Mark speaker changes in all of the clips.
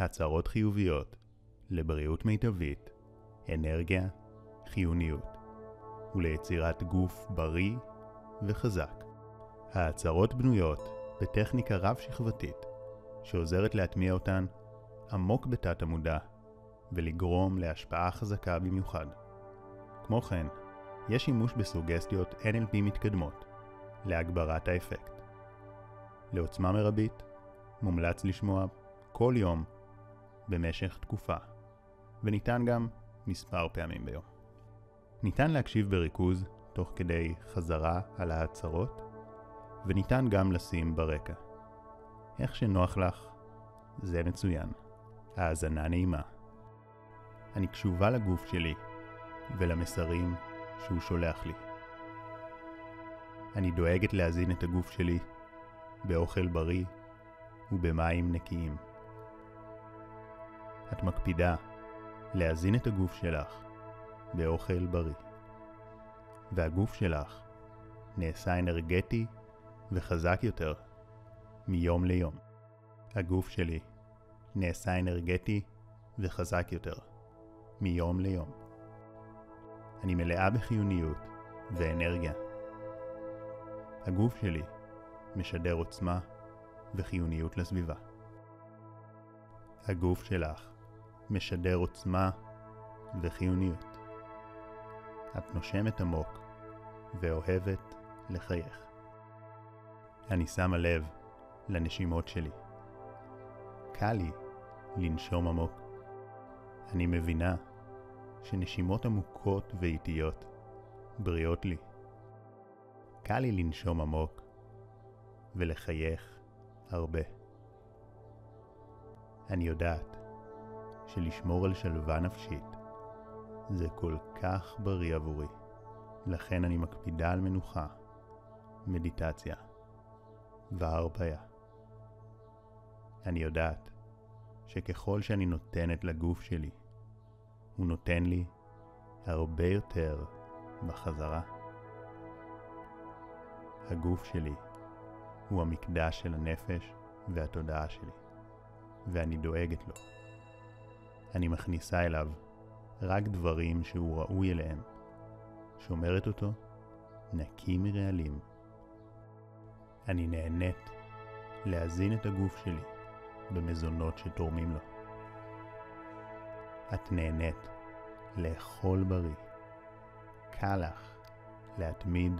Speaker 1: הצהרות חיוביות לבריאות מיטבית, אנרגיה, חיוניות, וליצירת גוף בריא וחזק. ההצהרות בנויות בטכניקה רב-שכבתית שעוזרת להטמיע אותן עמוק בתת המודע ולגרום להשפעה חזקה במיוחד. כמו כן, יש שימוש בסוגסטיות NLP מתקדמות להגברת האפקט. לעוצמה מרבית, מומלץ לשמוע כל יום במשך תקופה, וניתן גם מספר פעמים ביום. ניתן להקשיב בריכוז תוך כדי חזרה על ההצהרות, וניתן גם לשים ברקע. איך שנוח לך, זה מצוין. האזנה נעימה. אני קשובה לגוף שלי ולמסרים שהוא שולח לי. אני דואגת להזין את הגוף שלי באוכל בריא ובמים נקיים. את מקפידה להזין את הגוף שלך באוכל בריא. והגוף שלך נעשה אנרגטי וחזק יותר מיום ליום. הגוף שלי נעשה אנרגטי וחזק יותר מיום ליום. אני מלאה בחיוניות ואנרגיה. הגוף שלי משדר עוצמה וחיוניות לסביבה. הגוף שלך משדר עוצמה וחיוניות. את נושמת עמוק ואוהבת לחייך. אני שמה לב לנשימות שלי. קל לי לנשום עמוק. אני מבינה שנשימות עמוקות ואיטיות בריאות לי. קל לי לנשום עמוק ולחייך הרבה. אני יודעת שלשמור על שלווה נפשית זה כל כך בריא עבורי. לכן אני מקפידה על מנוחה, מדיטציה והרפאיה. אני יודעת שככל שאני נותנת לגוף שלי, הוא נותן לי הרבה יותר בחזרה. הגוף שלי הוא המקדש של הנפש והתודעה שלי, ואני דואגת לו. אני מכניסה אליו רק דברים שהוא ראוי אליהם, שומרת אותו נקי מרעלים. אני נהנית להזין את הגוף שלי במזונות שתורמים לו. את נהנית לאכול בריא. קל לך להתמיד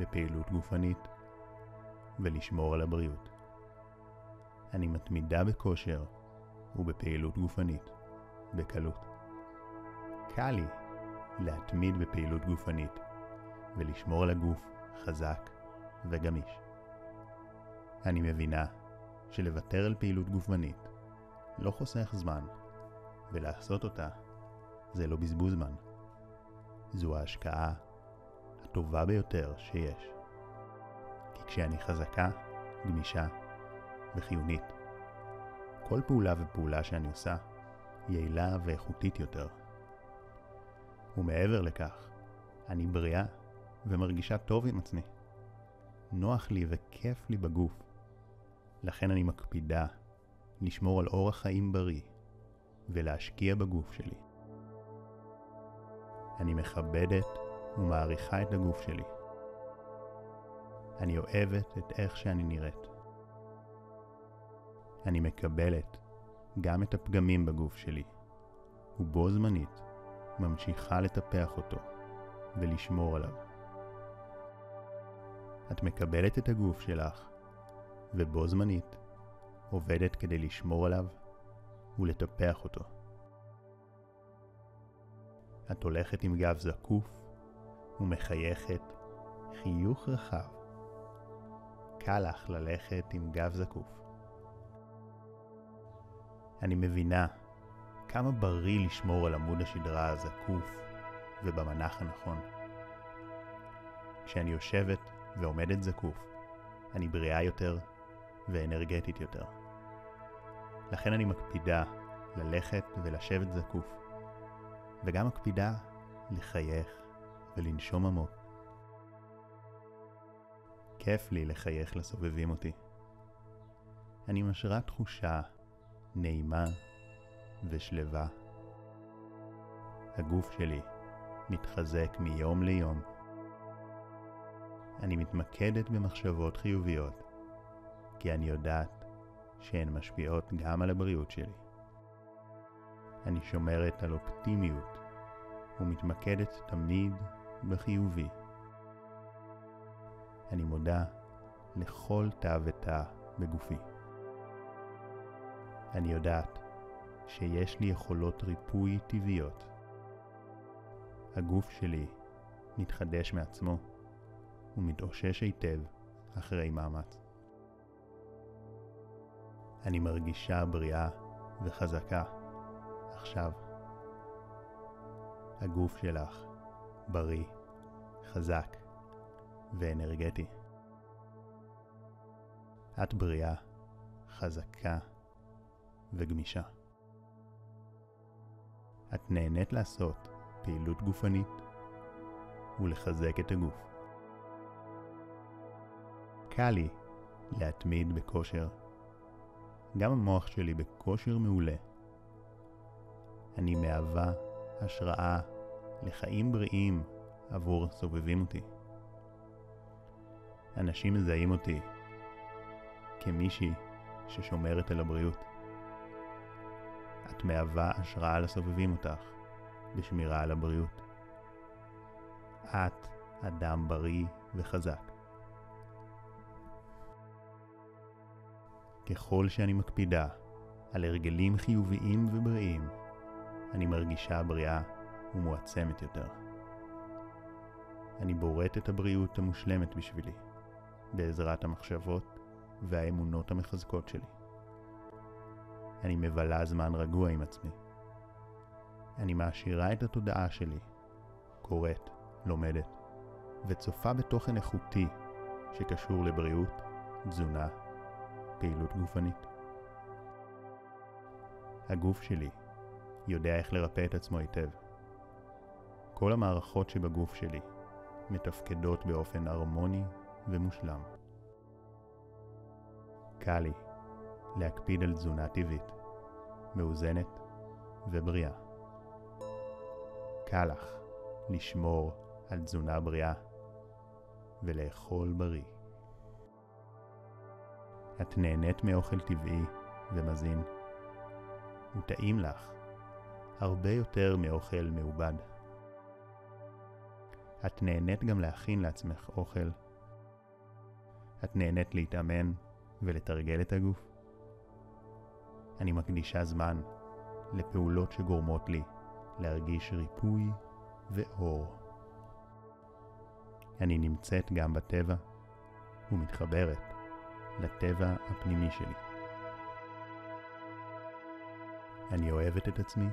Speaker 1: בפעילות גופנית ולשמור על הבריאות. אני מתמידה בכושר ובפעילות גופנית בקלות. קל לי להתמיד בפעילות גופנית ולשמור על הגוף חזק וגמיש. אני מבינה שלוותר על פעילות גופנית לא חוסך זמן, ולעשות אותה זה לא בזבוז זמן. זו ההשקעה הטובה ביותר שיש. כי כשאני חזקה, גמישה וחיונית, כל פעולה ופעולה שאני עושה יעילה ואיכותית יותר. ומעבר לכך, אני בריאה ומרגישה טוב עם עצמי. נוח לי וכיף לי בגוף. לכן אני מקפידה לשמור על אורח חיים בריא ולהשקיע בגוף שלי. אני מכבדת ומעריכה את הגוף שלי. אני אוהבת את איך שאני נראית. אני מקבלת גם את הפגמים בגוף שלי, ובו זמנית ממשיכה לטפח אותו ולשמור עליו. את מקבלת את הגוף שלך, ובו זמנית עובדת כדי לשמור עליו ולטפח אותו. את הולכת עם גב זקוף ומחייכת חיוך רחב. קל לך ללכת עם גב זקוף. אני מבינה כמה בריא לשמור על עמוד השדרה הזקוף ובמנח הנכון. כשאני יושבת ועומדת זקוף, אני בריאה יותר ואנרגטית יותר. לכן אני מקפידה ללכת ולשבת זקוף, וגם מקפידה לחייך ולנשום עמוק. כיף לי לחייך לסובבים אותי. אני משרה תחושה נעימה ושלווה. הגוף שלי מתחזק מיום ליום. אני מתמקדת במחשבות חיוביות, כי אני יודעת שהן משפיעות גם על הבריאות שלי. אני שומרת על אופטימיות ומתמקדת תמיד בחיובי. אני מודה לכל תא ותא בגופי. אני יודעת שיש לי יכולות ריפוי טבעיות. הגוף שלי מתחדש מעצמו ומתאושש היטב אחרי מאמץ. אני מרגישה בריאה וחזקה עכשיו. הגוף שלך בריא, חזק ואנרגטי. את בריאה, חזקה וגמישה. את נהנית לעשות פעילות גופנית ולחזק את הגוף. קל לי להתמיד בכושר. גם המוח שלי בכושר מעולה. אני מהווה השראה לחיים בריאים עבור סובבים אותי. אנשים מזהים אותי כמישהי ששומרת על הבריאות. את מהווה השראה לסובבים אותך בשמירה על הבריאות. את אדם בריא וחזק. ככל שאני מקפידה על הרגלים חיוביים ובריאים, אני מרגישה בריאה ומועצמת יותר. אני בורט את הבריאות המושלמת בשבילי, בעזרת המחשבות והאמונות המחזקות שלי. אני מבלה זמן רגוע עם עצמי. אני מעשירה את התודעה שלי, קוראת, לומדת, וצופה בתוכן איכותי שקשור לבריאות, תזונה, פעילות גופנית. הגוף שלי יודע איך לרפא את עצמו היטב. כל המערכות שבגוף שלי מתפקדות באופן הרמוני ומושלם. קל לי להקפיד על תזונה טבעית, מאוזנת ובריאה. קל לך לשמור על תזונה בריאה ולאכול בריא. את נהנית מאוכל טבעי ומזין, וטעים לך הרבה יותר מאוכל מעובד. את נהנית גם להכין לעצמך אוכל. את נהנית להתאמן ולתרגל את הגוף. אני מקדישה זמן לפעולות שגורמות לי להרגיש ריפוי ואור. אני נמצאת גם בטבע ומתחברת לטבע הפנימי שלי. אני אוהבת את עצמי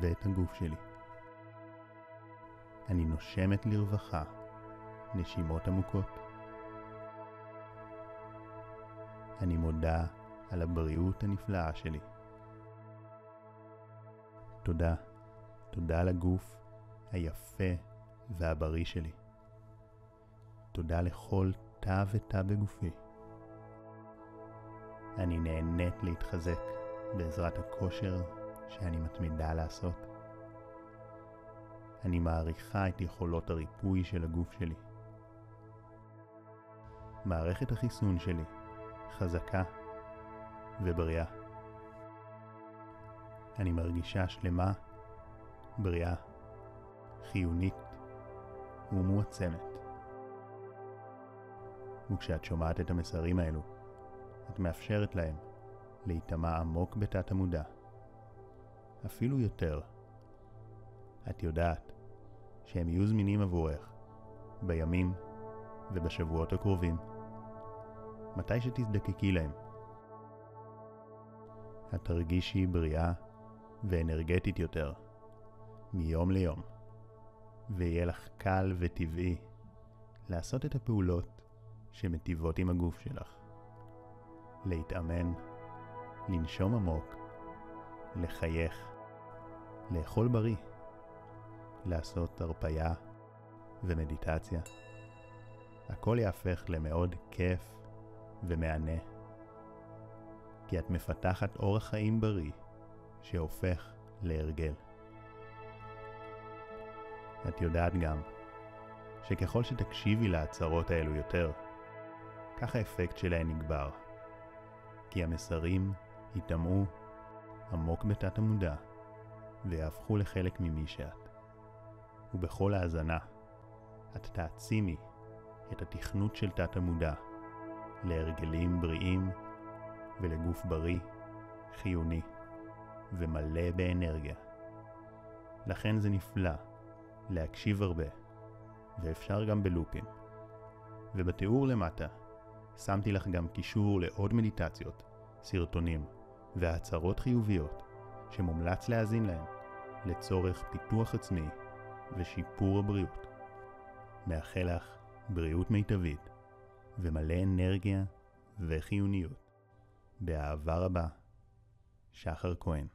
Speaker 1: ואת הגוף שלי. אני נושמת לרווחה, נשימות עמוקות. אני מודה על הבריאות הנפלאה שלי. תודה, תודה לגוף היפה והבריא שלי. תודה לכל תא ותא בגופי. אני נהנית להתחזק בעזרת הכושר שאני מתמידה לעשות. אני מעריכה את יכולות הריפוי של הגוף שלי. מערכת החיסון שלי חזקה ובריאה. אני מרגישה שלמה, בריאה, חיונית ומועצמת. וכשאת שומעת את המסרים האלו, את מאפשרת להם להיטמע עמוק בתת המודע. אפילו יותר. את יודעת שהם יהיו זמינים עבורך בימים ובשבועות הקרובים, מתי שתזדקקי להם. את תרגישי בריאה ואנרגטית יותר מיום ליום, ויהיה לך קל וטבעי לעשות את הפעולות שמטיבות עם הגוף שלך. להתאמן, לנשום עמוק, לחייך, לאכול בריא, לעשות הרפייה ומדיטציה. הכל יהפך למאוד כיף ומהנה, כי את מפתחת אורח חיים בריא שהופך להרגל. את יודעת גם שככל שתקשיבי להצהרות האלו יותר, כך האפקט שלהן נגבר. כי המסרים ייטמעו עמוק בתת המודע ויהפכו לחלק ממי שאת. ובכל האזנה, את תעצימי את התכנות של תת המודע להרגלים בריאים ולגוף בריא, חיוני ומלא באנרגיה. לכן זה נפלא להקשיב הרבה, ואפשר גם בלופים. ובתיאור למטה שמתי לך גם קישור לעוד מדיטציות, סרטונים והצהרות חיוביות שמומלץ להאזין להן לצורך פיתוח עצמי ושיפור הבריאות. מאחל לך בריאות מיטבית ומלא אנרגיה וחיוניות. באהבה רבה, שחר כהן